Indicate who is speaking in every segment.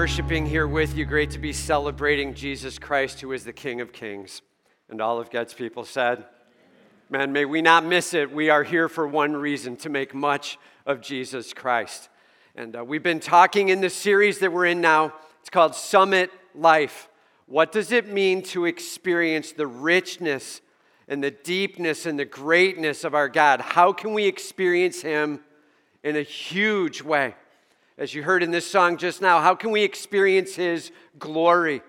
Speaker 1: worshiping here with you. Great to be celebrating Jesus Christ, who is the King of Kings. And all of God's people said, Man, may we not miss it. We are here for one reason to make much of Jesus Christ. And uh, we've been talking in this series that we're in now. It's called Summit Life. What does it mean to experience the richness and the deepness and the greatness of our God? How can we experience Him in a huge way? As you heard in this song just now, how can we experience His glory?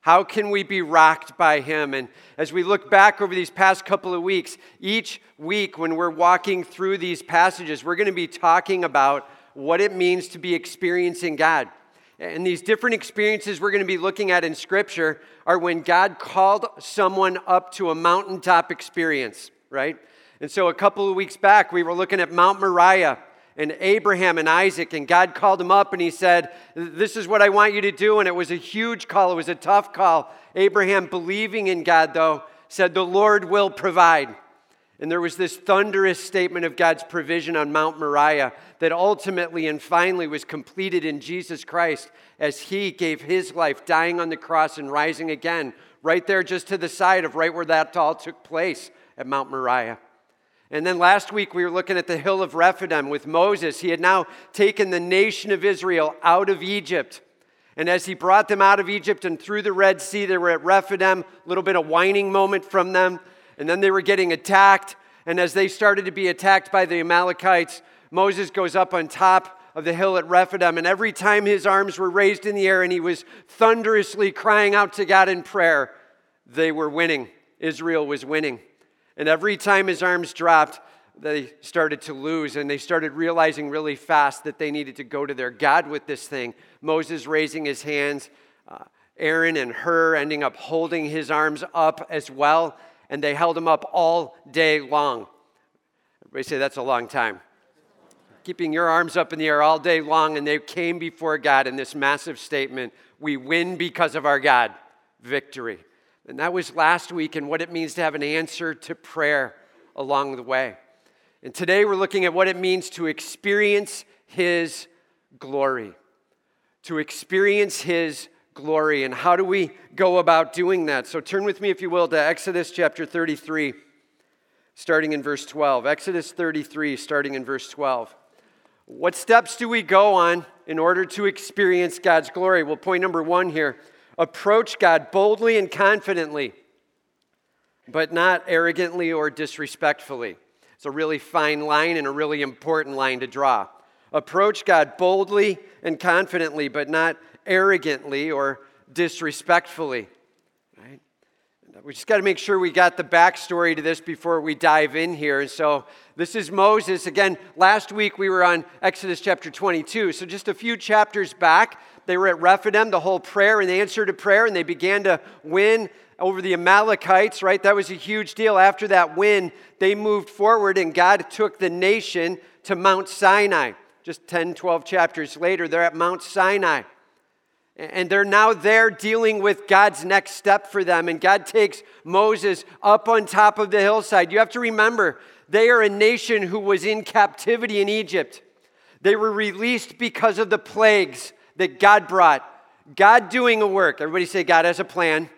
Speaker 1: How can we be rocked by Him? And as we look back over these past couple of weeks, each week when we're walking through these passages, we're going to be talking about what it means to be experiencing God. And these different experiences we're going to be looking at in Scripture are when God called someone up to a mountaintop experience, right? And so a couple of weeks back, we were looking at Mount Moriah and Abraham and Isaac, and God called them up and he said, This is what I want you to do. And it was a huge call, it was a tough call. Abraham, believing in God, though, said, The Lord will provide. And there was this thunderous statement of God's provision on Mount Moriah that ultimately and finally was completed in Jesus Christ as he gave his life, dying on the cross and rising again, right there just to the side of right where that all took place at Mount Moriah. And then last week we were looking at the hill of Rephidim with Moses. He had now taken the nation of Israel out of Egypt. And as he brought them out of Egypt and through the Red Sea, they were at Rephidim, a little bit of whining moment from them and then they were getting attacked. And as they started to be attacked by the Amalekites, Moses goes up on top of the hill at Rephidim. And every time his arms were raised in the air and he was thunderously crying out to God in prayer, they were winning. Israel was winning. And every time his arms dropped, they started to lose and they started realizing really fast that they needed to go to their God with this thing. Moses raising his hands, uh, Aaron and Hur ending up holding his arms up as well and they held him up all day long. Everybody say that's a long time. Keeping your arms up in the air all day long, and they came before God in this massive statement We win because of our God. Victory. And that was last week and what it means to have an answer to prayer along the way. And today we're looking at what it means to experience His glory. To experience His glory. And how do we go about doing that? So turn with me, if you will, to Exodus chapter 33, starting in verse 12. Exodus 33, starting in verse 12. What steps do we go on in order to experience God's glory? Well, point number one here approach God boldly and confidently, but not arrogantly or disrespectfully. It's a really fine line and a really important line to draw. Approach God boldly and confidently, but not arrogantly or disrespectfully. Right? We just got to make sure we got the backstory to this before we dive in here. And so this is Moses. Again, last week we were on Exodus chapter 22. So just a few chapters back, they were at Rephidim, the whole prayer and the answer to prayer, and they began to win over the Amalekites, right? That was a huge deal. After that win, they moved forward and God took the nation to Mount Sinai. Just 10, 12 chapters later, they're at Mount Sinai. And they're now there dealing with God's next step for them. And God takes Moses up on top of the hillside. You have to remember, they are a nation who was in captivity in Egypt. They were released because of the plagues that God brought. God doing a work. Everybody say, God has a plan.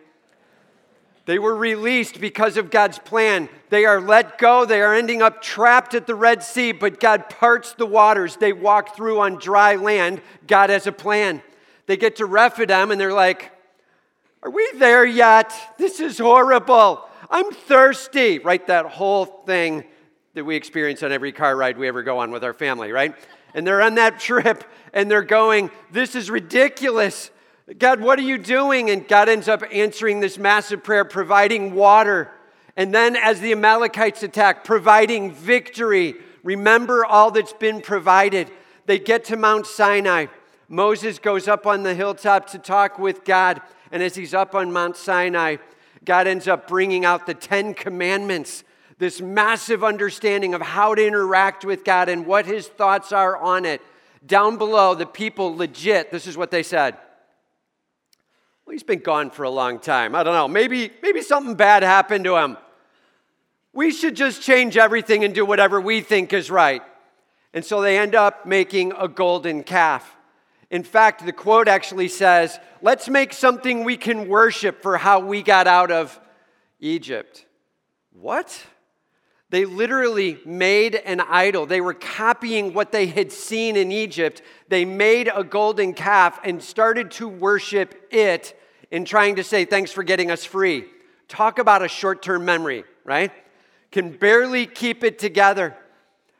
Speaker 1: They were released because of God's plan. They are let go. They are ending up trapped at the Red Sea, but God parts the waters. They walk through on dry land. God has a plan. They get to Rephidim and they're like, Are we there yet? This is horrible. I'm thirsty. Right? That whole thing that we experience on every car ride we ever go on with our family, right? And they're on that trip and they're going, This is ridiculous. God, what are you doing? And God ends up answering this massive prayer, providing water. And then, as the Amalekites attack, providing victory. Remember all that's been provided. They get to Mount Sinai. Moses goes up on the hilltop to talk with God. And as he's up on Mount Sinai, God ends up bringing out the Ten Commandments, this massive understanding of how to interact with God and what his thoughts are on it. Down below, the people legit, this is what they said. Well, he's been gone for a long time. I don't know. Maybe, maybe something bad happened to him. We should just change everything and do whatever we think is right. And so they end up making a golden calf. In fact, the quote actually says, Let's make something we can worship for how we got out of Egypt. What? They literally made an idol. They were copying what they had seen in Egypt. They made a golden calf and started to worship it in trying to say, Thanks for getting us free. Talk about a short term memory, right? Can barely keep it together.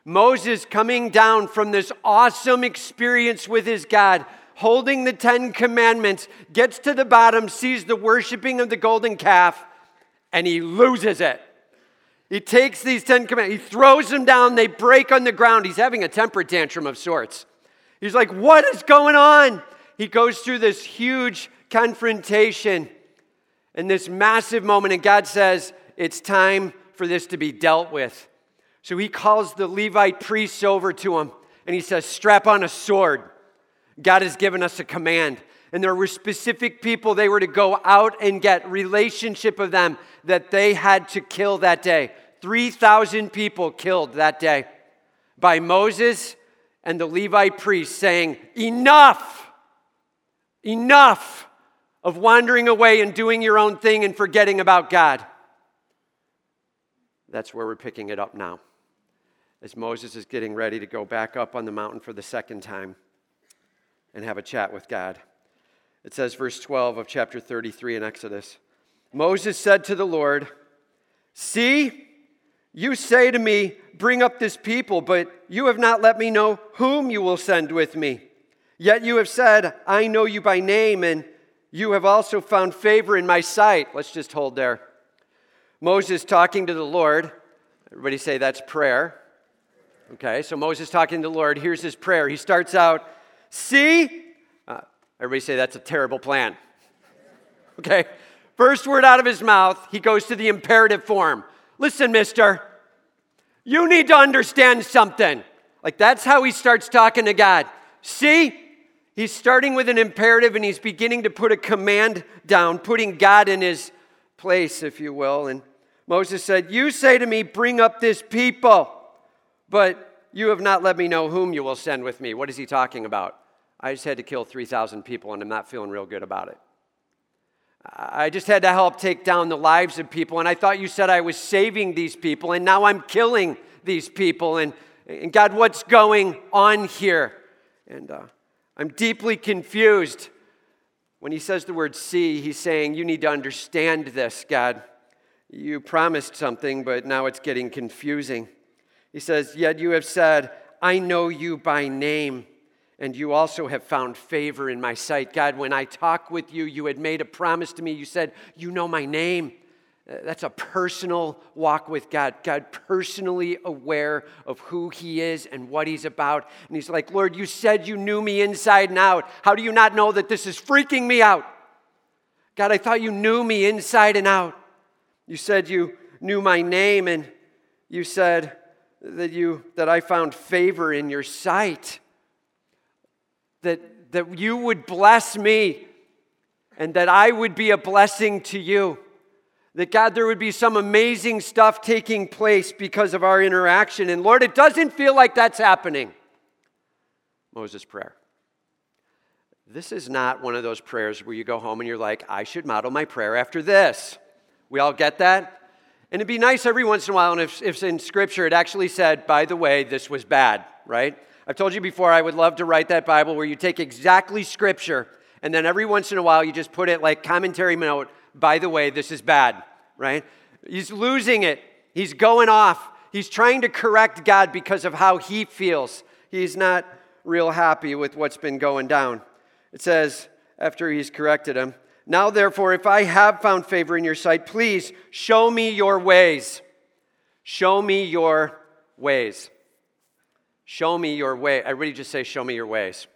Speaker 1: Moses coming down from this awesome experience with his God, holding the Ten Commandments, gets to the bottom, sees the worshiping of the golden calf, and he loses it. He takes these Ten Commandments, he throws them down, they break on the ground. He's having a temper tantrum of sorts. He's like, What is going on? He goes through this huge confrontation and this massive moment, and God says, It's time for this to be dealt with. So he calls the Levite priests over to him and he says, Strap on a sword. God has given us a command. And there were specific people they were to go out and get relationship of them that they had to kill that day. 3,000 people killed that day by Moses and the Levite priests saying, Enough! Enough of wandering away and doing your own thing and forgetting about God. That's where we're picking it up now. As Moses is getting ready to go back up on the mountain for the second time and have a chat with God. It says, verse 12 of chapter 33 in Exodus Moses said to the Lord, See, you say to me, Bring up this people, but you have not let me know whom you will send with me. Yet you have said, I know you by name, and you have also found favor in my sight. Let's just hold there. Moses talking to the Lord. Everybody say that's prayer. Okay, so Moses talking to the Lord. Here's his prayer. He starts out, See, everybody say that's a terrible plan. Okay, first word out of his mouth, he goes to the imperative form. Listen, mister, you need to understand something. Like that's how he starts talking to God. See, he's starting with an imperative and he's beginning to put a command down, putting God in his place, if you will. And Moses said, You say to me, Bring up this people, but you have not let me know whom you will send with me. What is he talking about? I just had to kill 3,000 people and I'm not feeling real good about it. I just had to help take down the lives of people, and I thought you said I was saving these people, and now I'm killing these people. And, and God, what's going on here? And uh, I'm deeply confused. When he says the word see, he's saying, You need to understand this, God. You promised something, but now it's getting confusing. He says, Yet you have said, I know you by name and you also have found favor in my sight. God, when I talk with you, you had made a promise to me. You said, You know my name. Uh, that's a personal walk with God. God personally aware of who He is and what He's about. And He's like, Lord, you said you knew me inside and out. How do you not know that this is freaking me out? God, I thought you knew me inside and out. You said you knew my name, and you said that, you, that I found favor in your sight that, that you would bless me and that I would be a blessing to you. That God, there would be some amazing stuff taking place because of our interaction. And Lord, it doesn't feel like that's happening. Moses' prayer. This is not one of those prayers where you go home and you're like, I should model my prayer after this. We all get that? And it'd be nice every once in a while, and if, if in Scripture it actually said, by the way, this was bad, right? I've told you before, I would love to write that Bible where you take exactly scripture and then every once in a while you just put it like commentary note, by the way, this is bad, right? He's losing it. He's going off. He's trying to correct God because of how he feels. He's not real happy with what's been going down. It says, after he's corrected him, Now therefore, if I have found favor in your sight, please show me your ways. Show me your ways. Show me your way. Everybody just say, Show me your ways.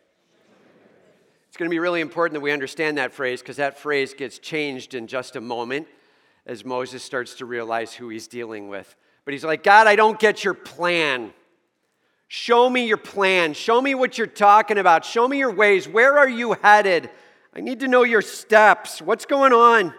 Speaker 1: It's going to be really important that we understand that phrase because that phrase gets changed in just a moment as Moses starts to realize who he's dealing with. But he's like, God, I don't get your plan. Show me your plan. Show me what you're talking about. Show me your ways. Where are you headed? I need to know your steps. What's going on?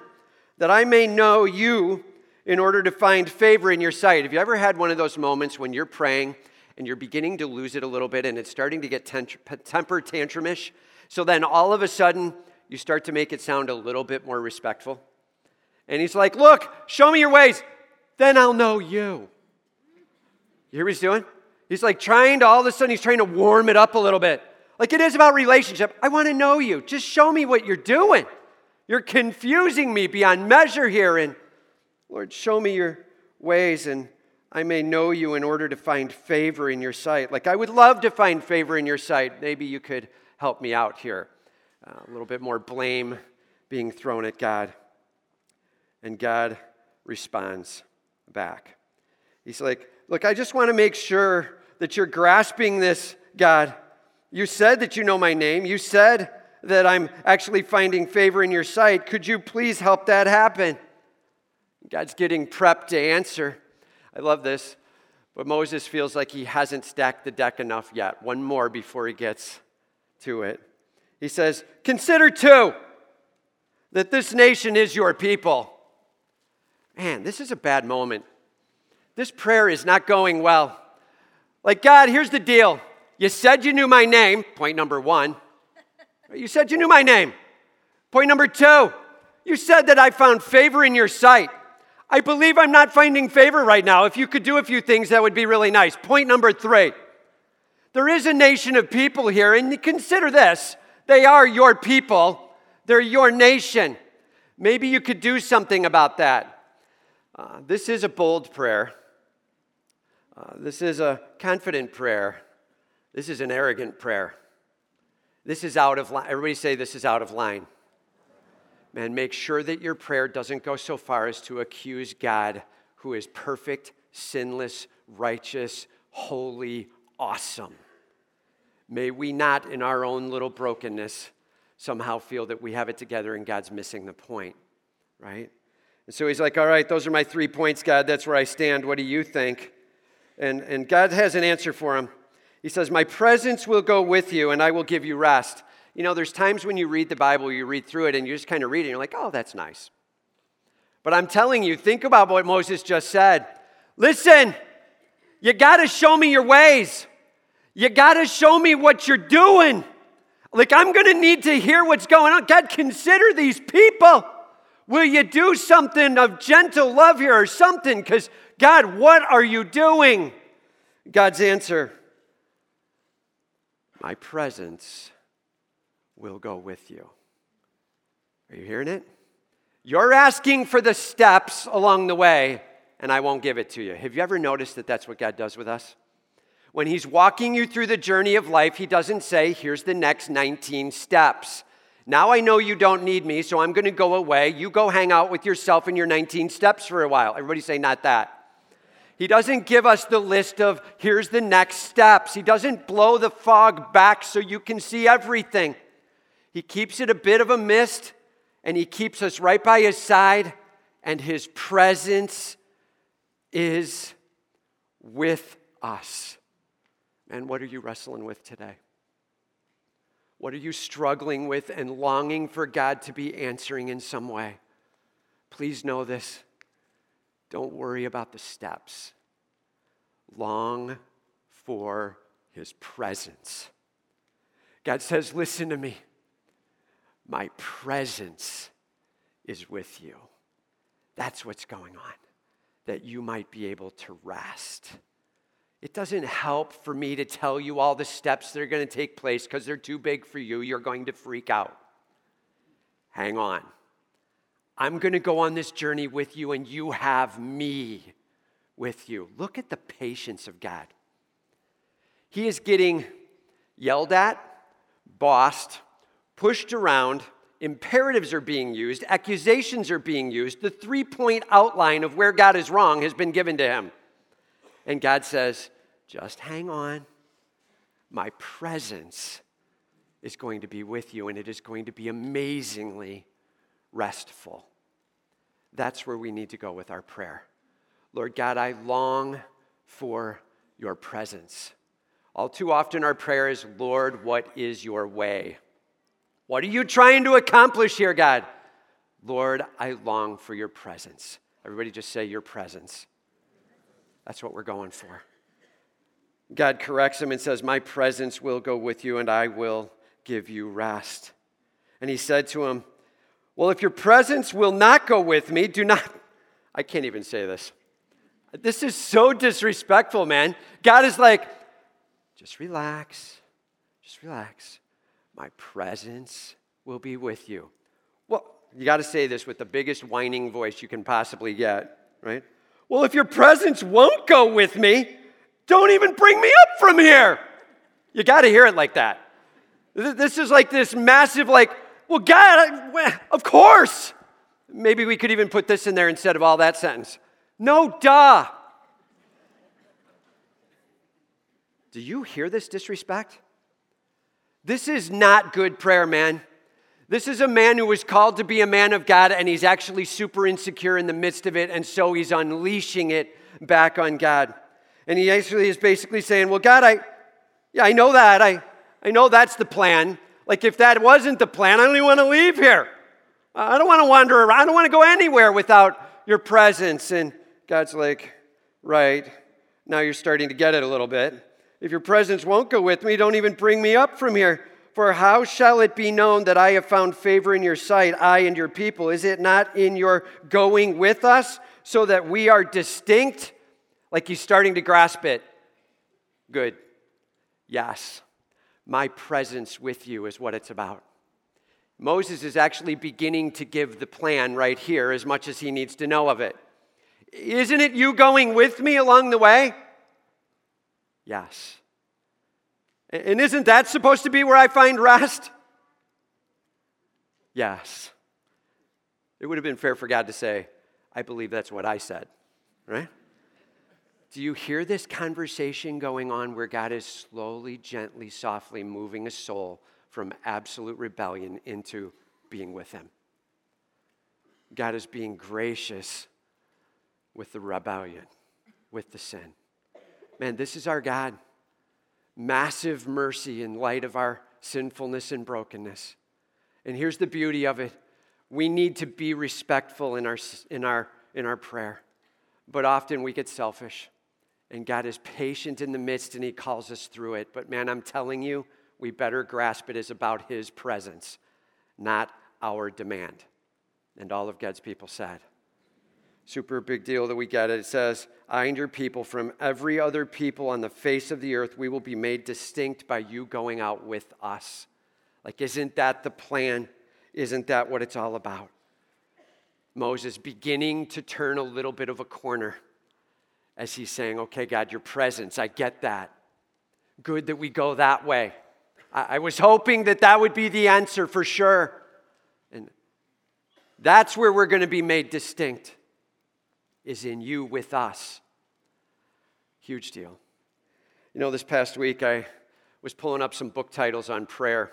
Speaker 1: That I may know you in order to find favor in your sight. Have you ever had one of those moments when you're praying and you're beginning to lose it a little bit and it's starting to get temper tantrumish So then all of a sudden, you start to make it sound a little bit more respectful. And he's like, Look, show me your ways, then I'll know you. You hear what he's doing? He's like trying to, all of a sudden, he's trying to warm it up a little bit. Like it is about relationship. I want to know you. Just show me what you're doing. You're confusing me beyond measure here. And Lord, show me your ways and I may know you in order to find favor in your sight. Like I would love to find favor in your sight. Maybe you could help me out here. Uh, a little bit more blame being thrown at God. And God responds back. He's like, Look, I just want to make sure that you're grasping this, God. You said that you know my name. You said that I'm actually finding favor in your sight. Could you please help that happen? God's getting prepped to answer. I love this. But Moses feels like he hasn't stacked the deck enough yet. One more before he gets to it. He says, Consider too that this nation is your people. Man, this is a bad moment. This prayer is not going well. Like, God, here's the deal. You said you knew my name, point number one. You said you knew my name. Point number two, you said that I found favor in your sight. I believe I'm not finding favor right now. If you could do a few things, that would be really nice. Point number three there is a nation of people here, and consider this they are your people, they're your nation. Maybe you could do something about that. Uh, this is a bold prayer. Uh, this is a confident prayer. This is an arrogant prayer. This is out of line. Everybody say this is out of line. Man, make sure that your prayer doesn't go so far as to accuse God, who is perfect, sinless, righteous, holy, awesome. May we not, in our own little brokenness, somehow feel that we have it together and God's missing the point, right? And so he's like, All right, those are my three points, God. That's where I stand. What do you think? And, and God has an answer for him. He says, My presence will go with you and I will give you rest. You know, there's times when you read the Bible, you read through it, and you just kind of read it, and you're like, oh, that's nice. But I'm telling you, think about what Moses just said. Listen, you got to show me your ways. You got to show me what you're doing. Like, I'm going to need to hear what's going on. God, consider these people. Will you do something of gentle love here or something? Because, God, what are you doing? God's answer My presence will go with you. Are you hearing it? You're asking for the steps along the way, and I won't give it to you. Have you ever noticed that that's what God does with us? When He's walking you through the journey of life, He doesn't say, Here's the next 19 steps. Now I know you don't need me, so I'm going to go away. You go hang out with yourself and your 19 steps for a while. Everybody say, Not that. He doesn't give us the list of here's the next steps. He doesn't blow the fog back so you can see everything. He keeps it a bit of a mist, and He keeps us right by His side, and His presence is with us. And what are you wrestling with today? What are you struggling with and longing for God to be answering in some way? Please know this. Don't worry about the steps. Long for His presence. God says, Listen to me. My presence is with you. That's what's going on, that you might be able to rest. It doesn't help for me to tell you all the steps that are going to take place because they're too big for you. You're going to freak out. Hang on. I'm going to go on this journey with you, and you have me with you. Look at the patience of God. He is getting yelled at, bossed, pushed around, imperatives are being used, accusations are being used. The three point outline of where God is wrong has been given to him. And God says, just hang on. My presence is going to be with you, and it is going to be amazingly restful. That's where we need to go with our prayer. Lord God, I long for your presence. All too often, our prayer is, Lord, what is your way? What are you trying to accomplish here, God? Lord, I long for your presence. Everybody just say, Your presence. That's what we're going for. God corrects him and says, My presence will go with you and I will give you rest. And he said to him, Well, if your presence will not go with me, do not. I can't even say this. This is so disrespectful, man. God is like, just relax, just relax. My presence will be with you. Well, you got to say this with the biggest whining voice you can possibly get, right? Well, if your presence won't go with me, don't even bring me up from here. You got to hear it like that. This is like this massive, like, well, God, of course. Maybe we could even put this in there instead of all that sentence. No, duh. Do you hear this disrespect? This is not good prayer, man. This is a man who was called to be a man of God, and he's actually super insecure in the midst of it, and so he's unleashing it back on God. And he actually is basically saying, Well, God, I, yeah, I know that. I, I know that's the plan. Like, if that wasn't the plan, I don't even want to leave here. I don't want to wander around. I don't want to go anywhere without your presence. And God's like, Right. Now you're starting to get it a little bit. If your presence won't go with me, don't even bring me up from here. For how shall it be known that I have found favor in your sight, I and your people? Is it not in your going with us so that we are distinct? Like he's starting to grasp it. Good. Yes. My presence with you is what it's about. Moses is actually beginning to give the plan right here as much as he needs to know of it. Isn't it you going with me along the way? Yes. And isn't that supposed to be where I find rest? Yes. It would have been fair for God to say, I believe that's what I said, right? Do you hear this conversation going on where God is slowly, gently, softly moving a soul from absolute rebellion into being with Him? God is being gracious with the rebellion, with the sin. Man, this is our God massive mercy in light of our sinfulness and brokenness. And here's the beauty of it we need to be respectful in our, in our, in our prayer, but often we get selfish. And God is patient in the midst and He calls us through it. But man, I'm telling you, we better grasp it as about His presence, not our demand. And all of God's people said super big deal that we get it. It says, I and your people from every other people on the face of the earth, we will be made distinct by you going out with us. Like, isn't that the plan? Isn't that what it's all about? Moses beginning to turn a little bit of a corner as he's saying, Okay, God, your presence, I get that. Good that we go that way. I, I was hoping that that would be the answer for sure. And that's where we're going to be made distinct is in you with us. Huge deal. You know, this past week I was pulling up some book titles on prayer.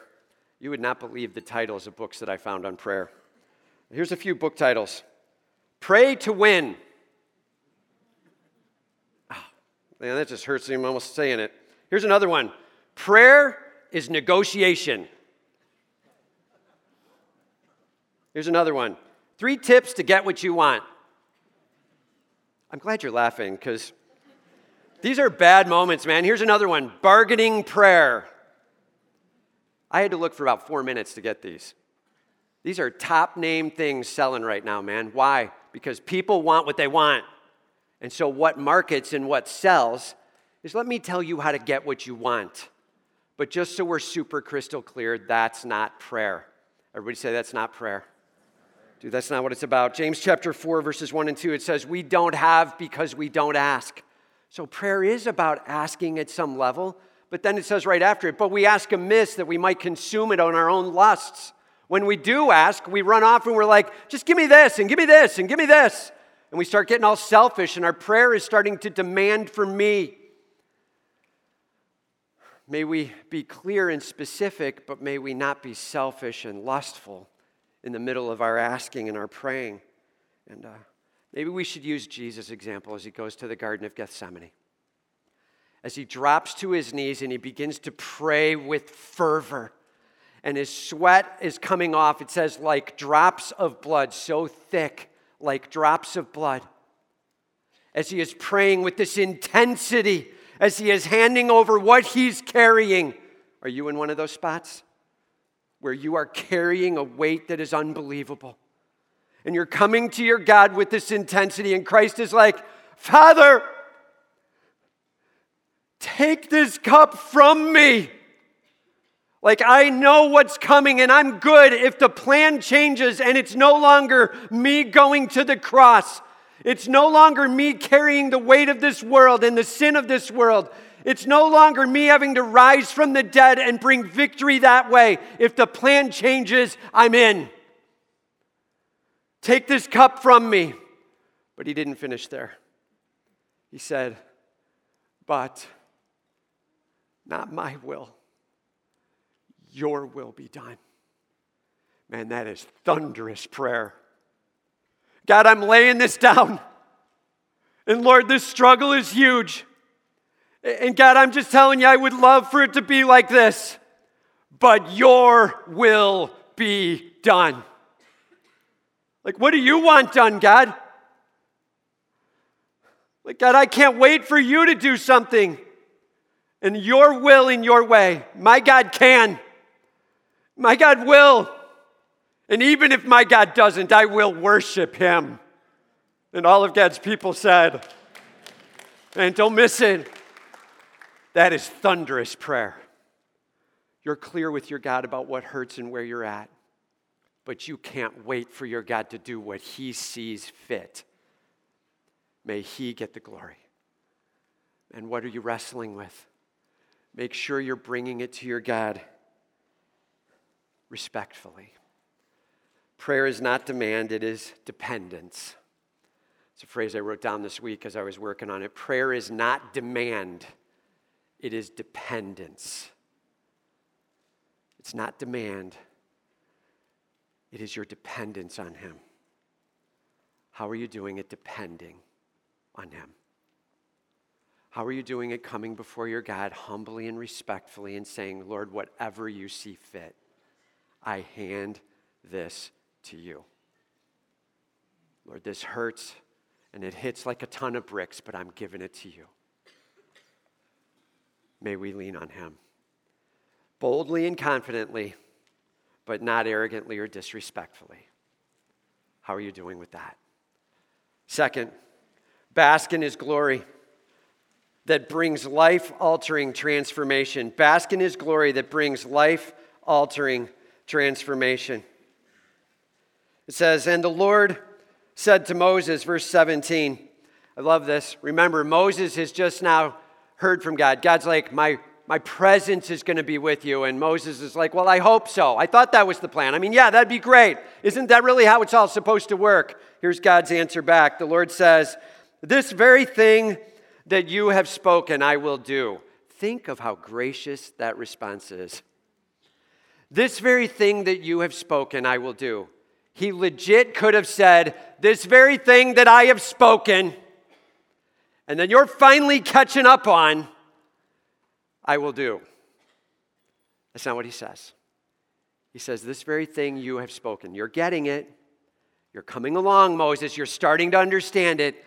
Speaker 1: You would not believe the titles of books that I found on prayer. Here's a few book titles Pray to Win. Oh, man, that just hurts me I'm almost saying it. Here's another one Prayer is negotiation. Here's another one Three tips to get what you want. I'm glad you're laughing because these are bad moments, man. Here's another one bargaining prayer. I had to look for about four minutes to get these. These are top name things selling right now, man. Why? Because people want what they want. And so, what markets and what sells is let me tell you how to get what you want. But just so we're super crystal clear, that's not prayer. Everybody say that's not prayer. Dude, that's not what it's about. James chapter 4, verses 1 and 2, it says, We don't have because we don't ask. So prayer is about asking at some level, but then it says right after it, but we ask amiss that we might consume it on our own lusts. When we do ask, we run off and we're like, just give me this and give me this and give me this. And we start getting all selfish, and our prayer is starting to demand for me. May we be clear and specific, but may we not be selfish and lustful in the middle of our asking and our praying. And uh, maybe we should use Jesus' example as he goes to the Garden of Gethsemane. As he drops to his knees and he begins to pray with fervor, and his sweat is coming off, it says, like drops of blood, so thick, like drops of blood. As he is praying with this intensity, as he is handing over what he's carrying. Are you in one of those spots? Where you are carrying a weight that is unbelievable. And you're coming to your God with this intensity, and Christ is like, Father, take this cup from me. Like, I know what's coming and I'm good if the plan changes and it's no longer me going to the cross. It's no longer me carrying the weight of this world and the sin of this world. It's no longer me having to rise from the dead and bring victory that way. If the plan changes, I'm in. Take this cup from me. But he didn't finish there. He said, But not my will your will be done. Man, that is thunderous prayer. God, I'm laying this down. And Lord, this struggle is huge. And God, I'm just telling you, I would love for it to be like this, but your will be done. Like, what do you want done, God? Like, God, I can't wait for you to do something in your will, in your way. My God can. My God will. And even if my God doesn't, I will worship him. And all of God's people said, and don't miss it. That is thunderous prayer. You're clear with your God about what hurts and where you're at, but you can't wait for your God to do what he sees fit. May he get the glory. And what are you wrestling with? Make sure you're bringing it to your God respectfully. Prayer is not demand, it is dependence. It's a phrase I wrote down this week as I was working on it. Prayer is not demand, it is dependence. It's not demand, it is your dependence on Him. How are you doing it depending on Him? How are you doing it coming before your God humbly and respectfully and saying, Lord, whatever you see fit? I hand this to you. Lord, this hurts and it hits like a ton of bricks, but I'm giving it to you. May we lean on him boldly and confidently, but not arrogantly or disrespectfully. How are you doing with that? Second, bask in his glory that brings life altering transformation. Bask in his glory that brings life altering transformation. It says, And the Lord said to Moses, verse 17, I love this. Remember, Moses has just now heard from God. God's like, My, my presence is going to be with you. And Moses is like, Well, I hope so. I thought that was the plan. I mean, yeah, that'd be great. Isn't that really how it's all supposed to work? Here's God's answer back. The Lord says, This very thing that you have spoken, I will do. Think of how gracious that response is. This very thing that you have spoken, I will do. He legit could have said, This very thing that I have spoken, and then you're finally catching up on, I will do. That's not what he says. He says, This very thing you have spoken. You're getting it. You're coming along, Moses. You're starting to understand it.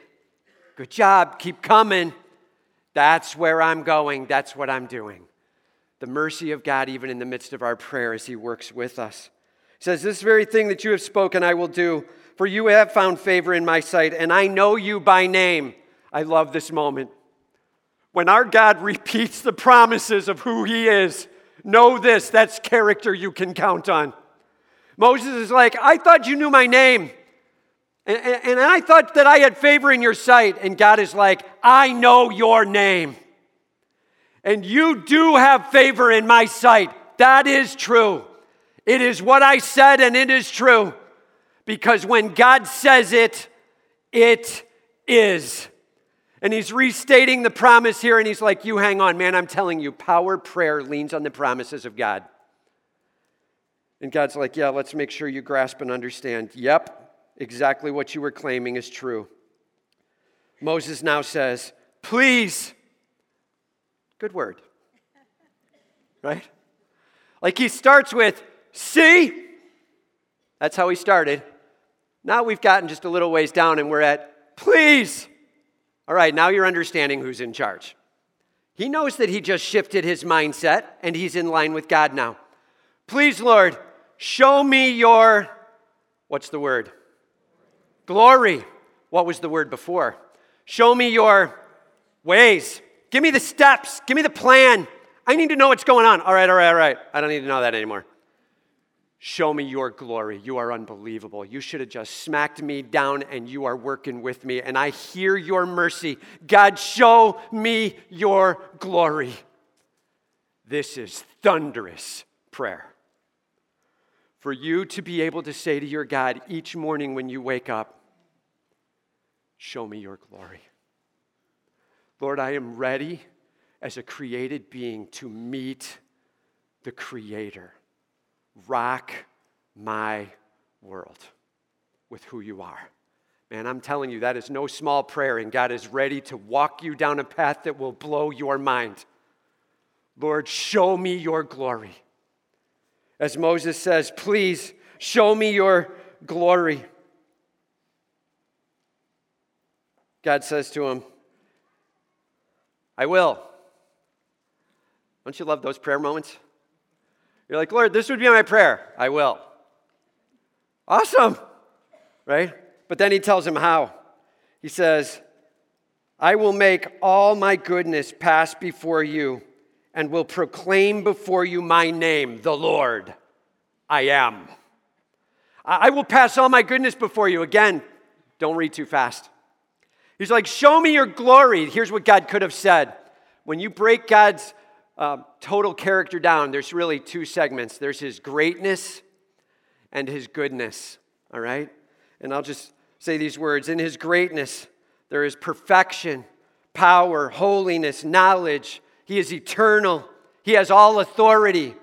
Speaker 1: Good job. Keep coming. That's where I'm going. That's what I'm doing the mercy of God even in the midst of our prayer as He works with us. He says, This very thing that you have spoken, I will do, for you have found favor in my sight, and I know you by name. I love this moment. When our God repeats the promises of who He is, know this that's character you can count on. Moses is like, I thought you knew my name. And, I thought that I had favor in your sight. And God is like, I know your name and you do have favor in my sight. That is true. It is what I said, and it is true. Because when God says it, it is. And he's restating the promise here, and he's like, You hang on, man, I'm telling you, power prayer leans on the promises of God. And God's like, Yeah, let's make sure you grasp and understand. Yep, exactly what you were claiming is true. Moses now says, Please Good word. Right? Like he starts with, see? That's how he started. Now we've gotten just a little ways down and we're at, please. All right, now you're understanding who's in charge. He knows that he just shifted his mindset and he's in line with God now. Please, Lord, Show me your, what's the word? Glory. What was the word before? Show me your ways. Give me the steps. Give me the plan. I need to know what's going on. All right, all right, all right. I don't need to know that anymore. Show me your glory. You are unbelievable. You should have just smacked me down and you are working with me. And I hear your mercy. God, show me your glory. This is thunderous prayer. For you to be able to say to your God each morning when you wake up, Show me your glory. Lord, I am ready as a created being to meet the Creator. Rock my world with who you are. Man, I'm telling you, that is no small prayer, and God is ready to walk you down a path that will blow your mind. Lord, show me your glory. As Moses says, please show me your glory. God says to him, I will. Don't you love those prayer moments? You're like, Lord, this would be my prayer. I will. Awesome, right? But then he tells him how. He says, I will make all my goodness pass before you and will proclaim before you my name, the Lord. I am. I will pass all my goodness before you. Again, don't read too fast. He's like, Show me your glory. Here's what God could have said. When you break God's uh, total character down, there's really two segments there's his greatness and his goodness. All right? And I'll just say these words In his greatness, there is perfection, power, holiness, knowledge. He is eternal, he has all authority.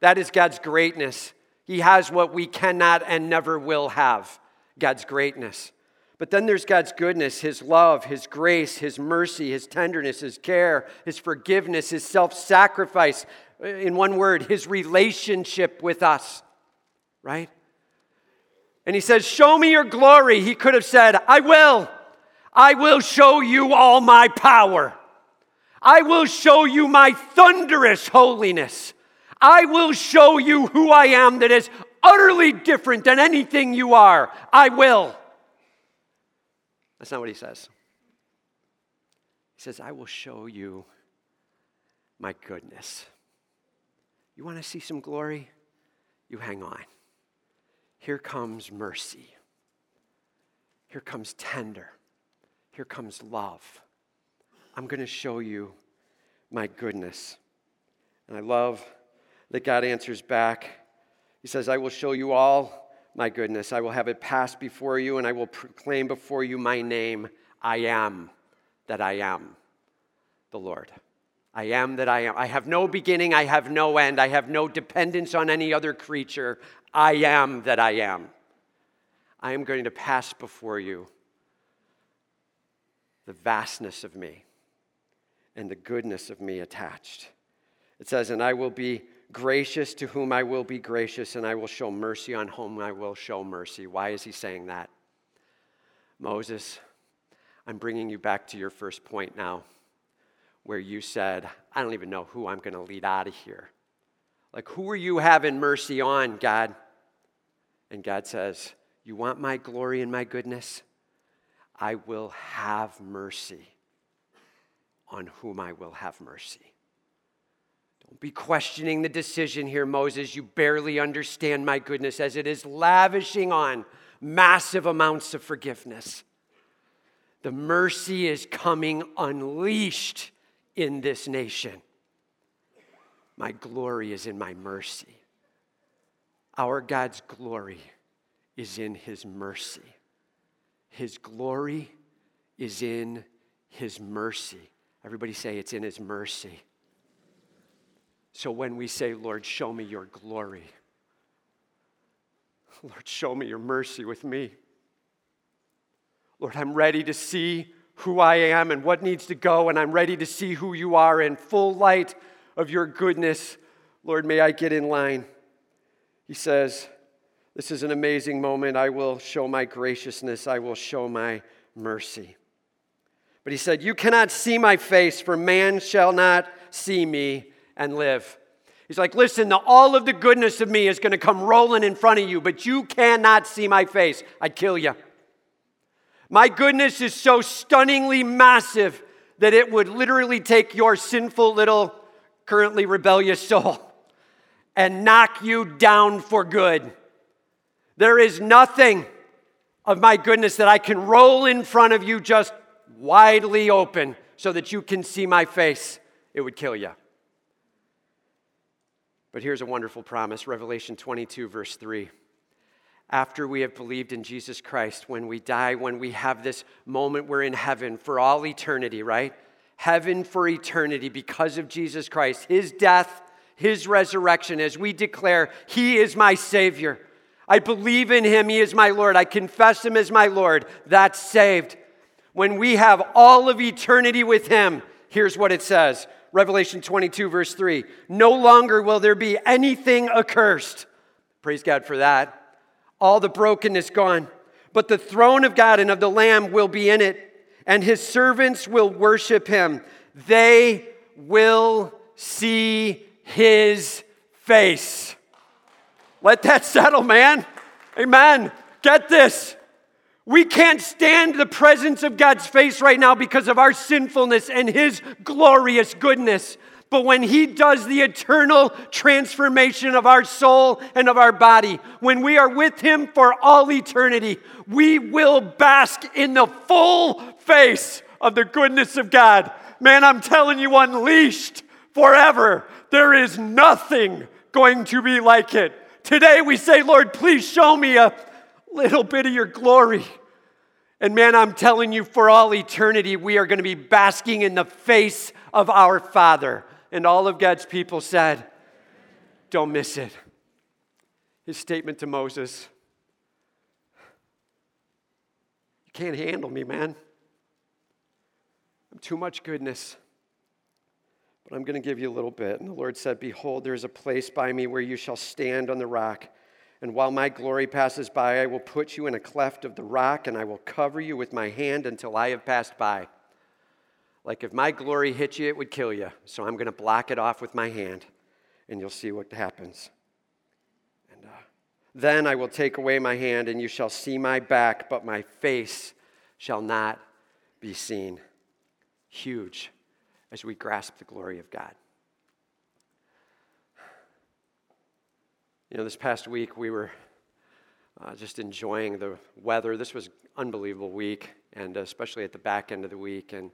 Speaker 1: That is God's greatness. He has what we cannot and never will have God's greatness. But then there's God's goodness, His love, His grace, His mercy, His tenderness, His care, His forgiveness, His self sacrifice. Uh, in one word, His relationship with us, right? And He says, Show me your glory. He could have said, I will. I will show you all my power. I will show you my thunderous holiness. I will show you who I am that is utterly different than anything you are. I will. That's not what he says. He says, I will show you my goodness. You want to see some glory? You hang on. Here comes mercy. Here comes tender. Here comes love. I'm going to show you my goodness. And I love that God answers back. He says, I will show you all my goodness. I will have it pass before you, and I will proclaim before you my name. I am that I am, the Lord. I am that I am. I have no beginning, I have no end, I have no dependence on any other creature. I am that I am. I am going to pass before you the vastness of me and the goodness of me attached. It says, And I will be gracious to whom I will be gracious, and I will show mercy on whom I will show mercy. Why is he saying that? Moses, I'm bringing you back to your first point now, where you said, I don't even know who I'm going to lead out of here. Like, who are you having mercy on, God? And God says, You want my glory and my goodness? I will have mercy on whom I will have mercy. Don't be questioning the decision here, Moses. You barely understand my goodness as it is lavishing on massive amounts of forgiveness. The mercy is coming unleashed in this nation. My glory is in my mercy. Our God's glory is in his mercy. His glory is in his mercy. Everybody say it's in his mercy. So when we say, Lord, show me your glory, Lord, show me your mercy with me. Lord, I'm ready to see who I am and what needs to go, and I'm ready to see who you are in full light of your goodness. Lord, may I get in line. He says, This is an amazing moment. I will show my graciousness, I will show my mercy. But he said, You cannot see my face, for man shall not see me and live. He's like, listen, all of the goodness of me is going to come rolling in front of you, but you cannot see my face. I'd kill you. My goodness is so stunningly massive that it would literally take your sinful little, currently rebellious soul and knock you down for good. There is nothing of my goodness that I can roll in front of you just widely open so that you can see my face. It would kill you. But here's a wonderful promise Revelation 22, verse 3. After we have believed in Jesus Christ, when we die, when we have this moment, we're in heaven for all eternity, right? Heaven for eternity because of Jesus Christ, his death, his resurrection, as we declare, He is my Savior. I believe in Him, He is my Lord. I confess Him as my Lord. That's saved. When we have all of eternity with Him, here's what it says Revelation 22, verse 3 No longer will there be anything accursed. Praise God for that. All the brokenness gone. But the throne of God and of the Lamb will be in it, and His servants will worship Him. They will see His face. Let that settle, man. Amen. Get this. We can't stand the presence of God's face right now because of our sinfulness and His glorious goodness. But when He does the eternal transformation of our soul and of our body, when we are with Him for all eternity, we will bask in the full face of the goodness of God. Man, I'm telling you, unleashed forever. There is nothing going to be like it. Today we say, Lord, please show me a little bit of your glory. And man, I'm telling you, for all eternity, we are going to be basking in the face of our Father. And all of God's people said, Don't miss it. His statement to Moses You can't handle me, man. I'm too much goodness. But I'm going to give you a little bit. And the Lord said, Behold, there is a place by me where you shall stand on the rock. And while my glory passes by, I will put you in a cleft of the rock, and I will cover you with my hand until I have passed by. Like if my glory hit you, it would kill you. So I'm going to block it off with my hand, and you'll see what happens. And uh, then I will take away my hand, and you shall see my back, but my face shall not be seen. Huge as we grasp the glory of God. You know, this past week we were uh, just enjoying the weather. This was unbelievable week, and especially at the back end of the week. And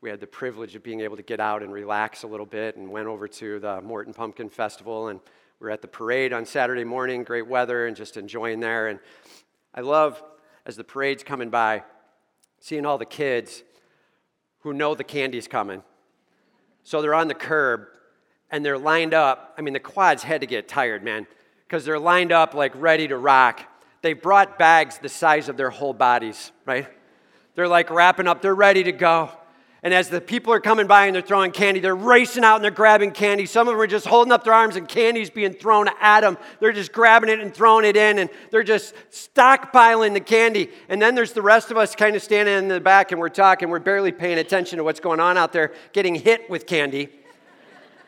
Speaker 1: we had the privilege of being able to get out and relax a little bit, and went over to the Morton Pumpkin Festival, and we were at the parade on Saturday morning. Great weather, and just enjoying there. And I love as the parade's coming by, seeing all the kids who know the candy's coming so they're on the curb and they're lined up. I mean, the quads had to get tired, man, because they're lined up like ready to rock. They brought bags the size of their whole bodies, right? They're like wrapping up, they're ready to go. And as the people are coming by and they're throwing candy, they're racing out and they're grabbing candy. Some of them are just holding up their arms and candy's being thrown at them. They're just grabbing it and throwing it in and they're just stockpiling the candy. And then there's the rest of us kind of standing in the back and we're talking. We're barely paying attention to what's going on out there, getting hit with candy.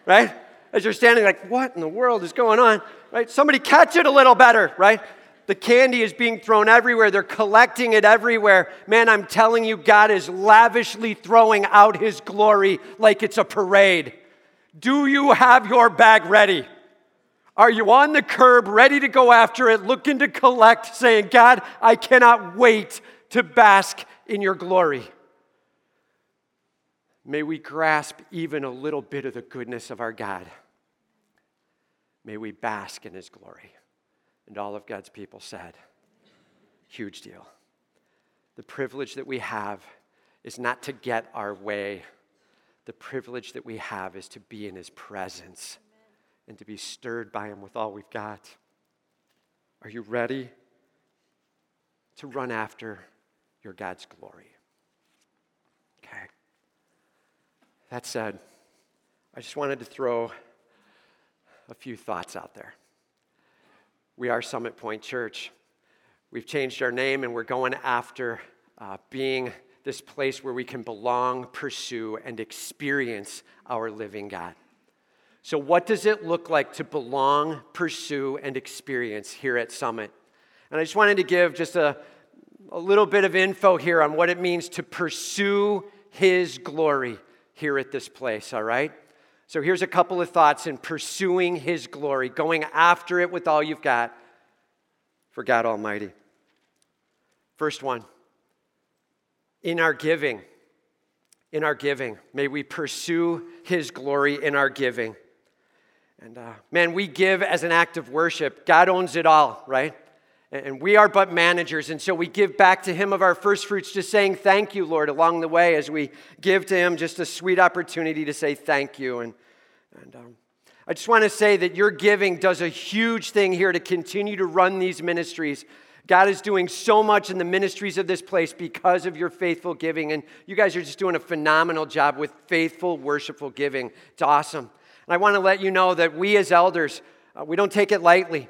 Speaker 1: right? As you're standing like, what in the world is going on? Right? Somebody catch it a little better, right? The candy is being thrown everywhere. They're collecting it everywhere. Man, I'm telling you, God is lavishly throwing out His glory like it's a parade. Do you have your bag ready? Are you on the curb, ready to go after it, looking to collect, saying, God, I cannot wait to bask in your glory? May we grasp even a little bit of the goodness of our God. May we bask in his glory. And all of God's people said, huge deal. The privilege that we have is not to get our way. The privilege that we have is to be in his presence and to be stirred by him with all we've got. Are you ready to run after your God's glory? Okay. That said, I just wanted to throw a few thoughts out there. We are Summit Point Church. We've changed our name and we're going after uh, being this place where we can belong, pursue, and experience our living God. So, what does it look like to belong, pursue, and experience here at Summit? And I just wanted to give just a, a little bit of info here on what it means to pursue His glory here at this place, all right? So, here's a couple of thoughts in pursuing His glory, going after it with all you've got for God Almighty. First one, in our giving, in our giving, may we pursue His glory in our giving. And uh, man, we give as an act of worship. God owns it all, right? And we are but managers. And so we give back to Him of our first fruits, just saying thank you, Lord, along the way as we give to Him just a sweet opportunity to say thank you. And, and um, I just want to say that your giving does a huge thing here to continue to run these ministries. God is doing so much in the ministries of this place because of your faithful giving. And you guys are just doing a phenomenal job with faithful, worshipful giving. It's awesome. And I want to let you know that we as elders, uh, we don't take it lightly.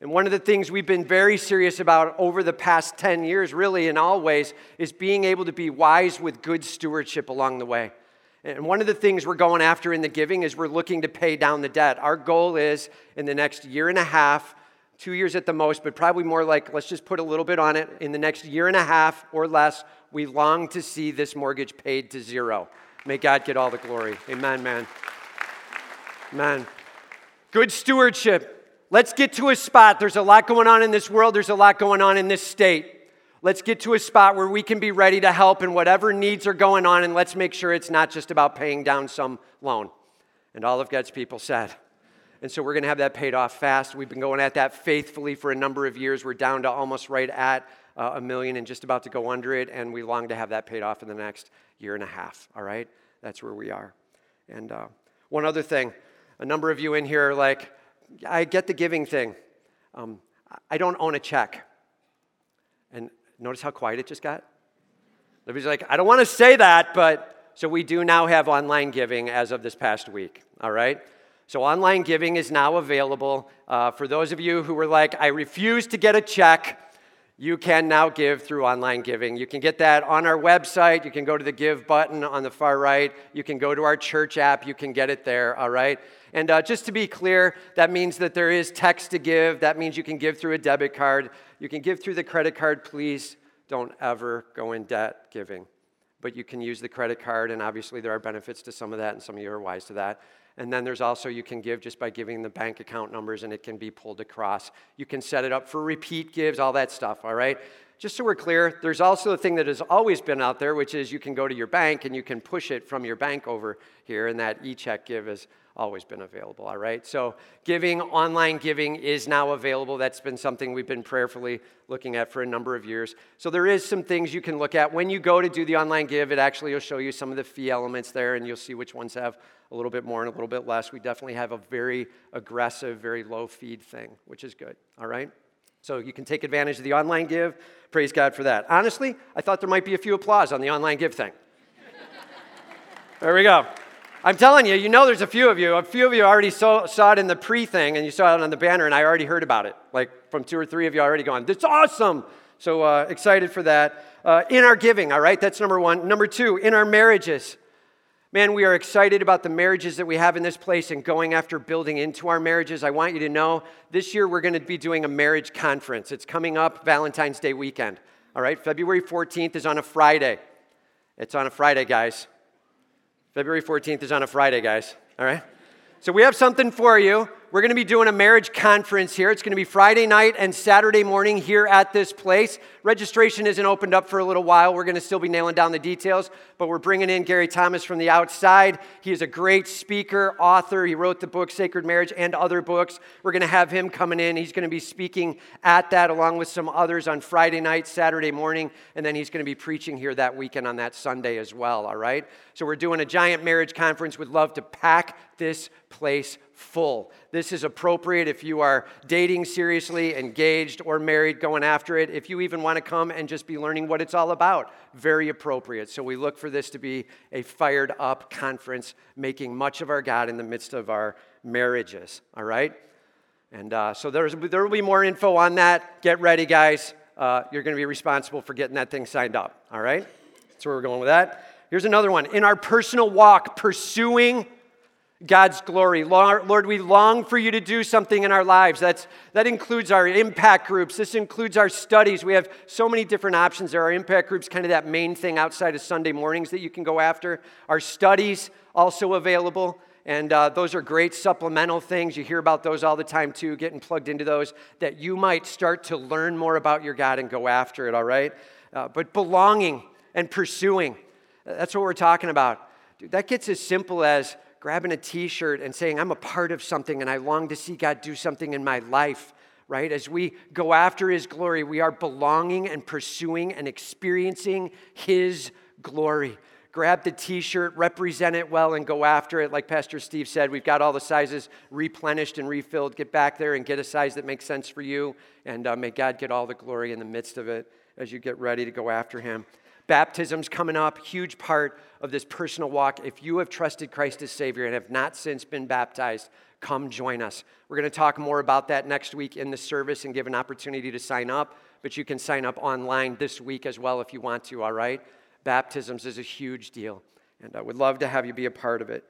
Speaker 1: And one of the things we've been very serious about over the past 10 years, really in all ways, is being able to be wise with good stewardship along the way. And one of the things we're going after in the giving is we're looking to pay down the debt. Our goal is in the next year and a half, two years at the most, but probably more like, let's just put a little bit on it. In the next year and a half or less, we long to see this mortgage paid to zero. May God get all the glory. Amen, man. Man. Good stewardship. Let's get to a spot. There's a lot going on in this world, there's a lot going on in this state. Let's get to a spot where we can be ready to help in whatever needs are going on, and let's make sure it's not just about paying down some loan. And all of God's people said. And so we're going to have that paid off fast. We've been going at that faithfully for a number of years. We're down to almost right at uh, a million and just about to go under it, and we long to have that paid off in the next year and a half. All right? That's where we are. And uh, one other thing a number of you in here are like, I get the giving thing. Um, I don't own a check. And notice how quiet it just got? Nobody's like, I don't want to say that, but so we do now have online giving as of this past week, all right? So online giving is now available. Uh, for those of you who were like, I refuse to get a check, you can now give through online giving. You can get that on our website. You can go to the give button on the far right. You can go to our church app. You can get it there, all right? And uh, just to be clear, that means that there is text to give. That means you can give through a debit card. You can give through the credit card. Please don't ever go in debt giving. But you can use the credit card, and obviously there are benefits to some of that, and some of you are wise to that. And then there's also, you can give just by giving the bank account numbers and it can be pulled across. You can set it up for repeat gives, all that stuff, all right? Just so we're clear, there's also a thing that has always been out there, which is you can go to your bank and you can push it from your bank over here, and that e check give has always been available, all right? So, giving, online giving is now available. That's been something we've been prayerfully looking at for a number of years. So, there is some things you can look at. When you go to do the online give, it actually will show you some of the fee elements there, and you'll see which ones have a little bit more and a little bit less. We definitely have a very aggressive, very low feed thing, which is good, all right? So you can take advantage of the online give. Praise God for that. Honestly, I thought there might be a few applause on the online give thing. there we go. I'm telling you, you know there's a few of you. A few of you already saw, saw it in the pre thing and you saw it on the banner, and I already heard about it. Like from two or three of you already going, That's awesome. So uh, excited for that. Uh, in our giving, all right? That's number one. Number two, in our marriages. Man, we are excited about the marriages that we have in this place and going after building into our marriages. I want you to know this year we're going to be doing a marriage conference. It's coming up Valentine's Day weekend. All right, February 14th is on a Friday. It's on a Friday, guys. February 14th is on a Friday, guys. All right? So we have something for you. We're going to be doing a marriage conference here. It's going to be Friday night and Saturday morning here at this place. Registration isn't opened up for a little while. We're going to still be nailing down the details, but we're bringing in Gary Thomas from the outside. He is a great speaker, author. He wrote the book Sacred Marriage and other books. We're going to have him coming in. He's going to be speaking at that along with some others on Friday night, Saturday morning, and then he's going to be preaching here that weekend on that Sunday as well, all right? So we're doing a giant marriage conference. Would love to pack this place full. This is appropriate if you are dating seriously, engaged, or married, going after it. If you even want to come and just be learning what it's all about, very appropriate. So we look for this to be a fired up conference, making much of our God in the midst of our marriages. All right? And uh, so there will be more info on that. Get ready, guys. Uh, you're going to be responsible for getting that thing signed up. All right? That's where we're going with that. Here's another one. In our personal walk, pursuing God's glory. Lord, we long for you to do something in our lives. That's, that includes our impact groups. This includes our studies. We have so many different options there. Our impact groups, kind of that main thing outside of Sunday mornings that you can go after. Our studies, also available. And uh, those are great supplemental things. You hear about those all the time too, getting plugged into those that you might start to learn more about your God and go after it, all right? Uh, but belonging and pursuing, that's what we're talking about. Dude, that gets as simple as grabbing a t shirt and saying, I'm a part of something and I long to see God do something in my life, right? As we go after His glory, we are belonging and pursuing and experiencing His glory. Grab the t shirt, represent it well, and go after it. Like Pastor Steve said, we've got all the sizes replenished and refilled. Get back there and get a size that makes sense for you, and uh, may God get all the glory in the midst of it as you get ready to go after Him. Baptism's coming up, huge part of this personal walk. If you have trusted Christ as Savior and have not since been baptized, come join us. We're going to talk more about that next week in the service and give an opportunity to sign up, but you can sign up online this week as well if you want to, all right? Baptisms is a huge deal, and I would love to have you be a part of it.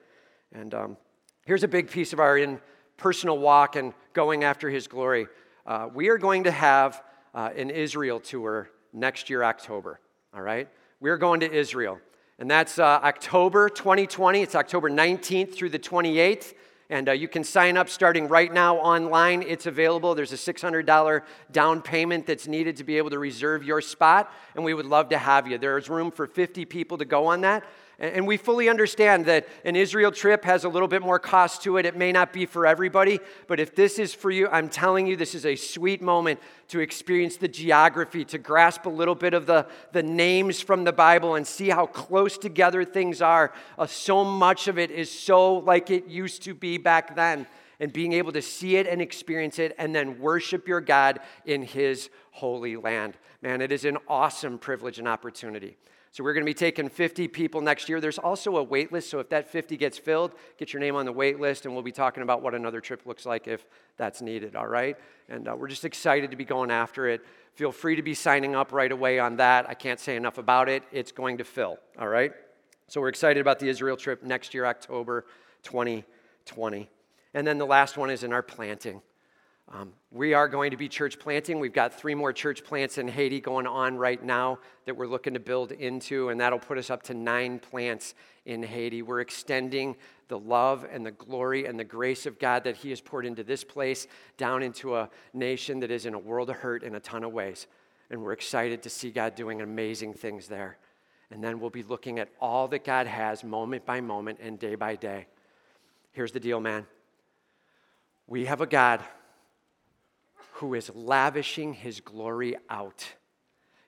Speaker 1: And um, here's a big piece of our in personal walk and going after His glory. Uh, we are going to have uh, an Israel tour next year, October. All right? We're going to Israel. And that's uh, October 2020. It's October 19th through the 28th. And uh, you can sign up starting right now online. It's available. There's a $600 down payment that's needed to be able to reserve your spot. And we would love to have you. There's room for 50 people to go on that. And we fully understand that an Israel trip has a little bit more cost to it. It may not be for everybody, but if this is for you, I'm telling you, this is a sweet moment to experience the geography, to grasp a little bit of the, the names from the Bible and see how close together things are. Uh, so much of it is so like it used to be back then. And being able to see it and experience it and then worship your God in His holy land. Man, it is an awesome privilege and opportunity. So we're going to be taking 50 people next year. There's also a wait list, so if that 50 gets filled, get your name on the wait list, and we'll be talking about what another trip looks like if that's needed, all right? And uh, we're just excited to be going after it. Feel free to be signing up right away on that. I can't say enough about it. It's going to fill, all right? So we're excited about the Israel trip next year, October 2020. And then the last one is in our planting. Um, we are going to be church planting. We've got three more church plants in Haiti going on right now that we're looking to build into, and that'll put us up to nine plants in Haiti. We're extending the love and the glory and the grace of God that He has poured into this place down into a nation that is in a world of hurt in a ton of ways. And we're excited to see God doing amazing things there. And then we'll be looking at all that God has moment by moment and day by day. Here's the deal, man. We have a God who is lavishing his glory out.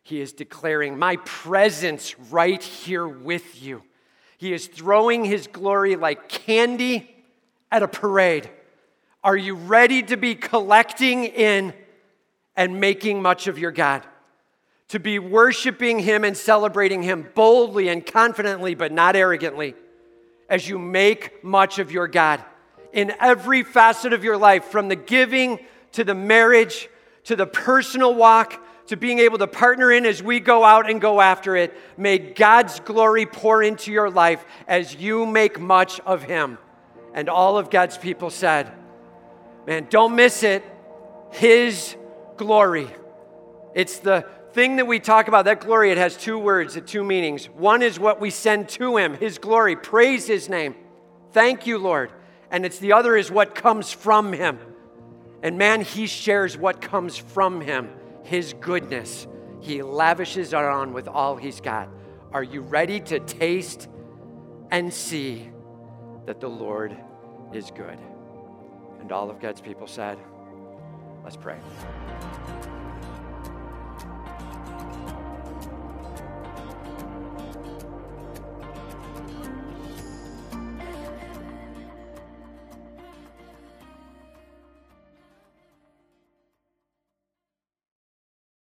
Speaker 1: He is declaring, My presence right here with you. He is throwing his glory like candy at a parade. Are you ready to be collecting in and making much of your God? To be worshiping him and celebrating him boldly and confidently, but not arrogantly, as you make much of your God in every facet of your life, from the giving to the marriage, to the personal walk, to being able to partner in as we go out and go after it. May God's glory pour into your life as you make much of Him. And all of God's people said, Man, don't miss it. His glory. It's the thing that we talk about, that glory, it has two words, two meanings. One is what we send to Him, His glory. Praise His name. Thank you, Lord. And it's the other is what comes from Him. And man, he shares what comes from him, his goodness. He lavishes it on with all he's got. Are you ready to taste and see that the Lord is good? And all of God's people said, Let's pray.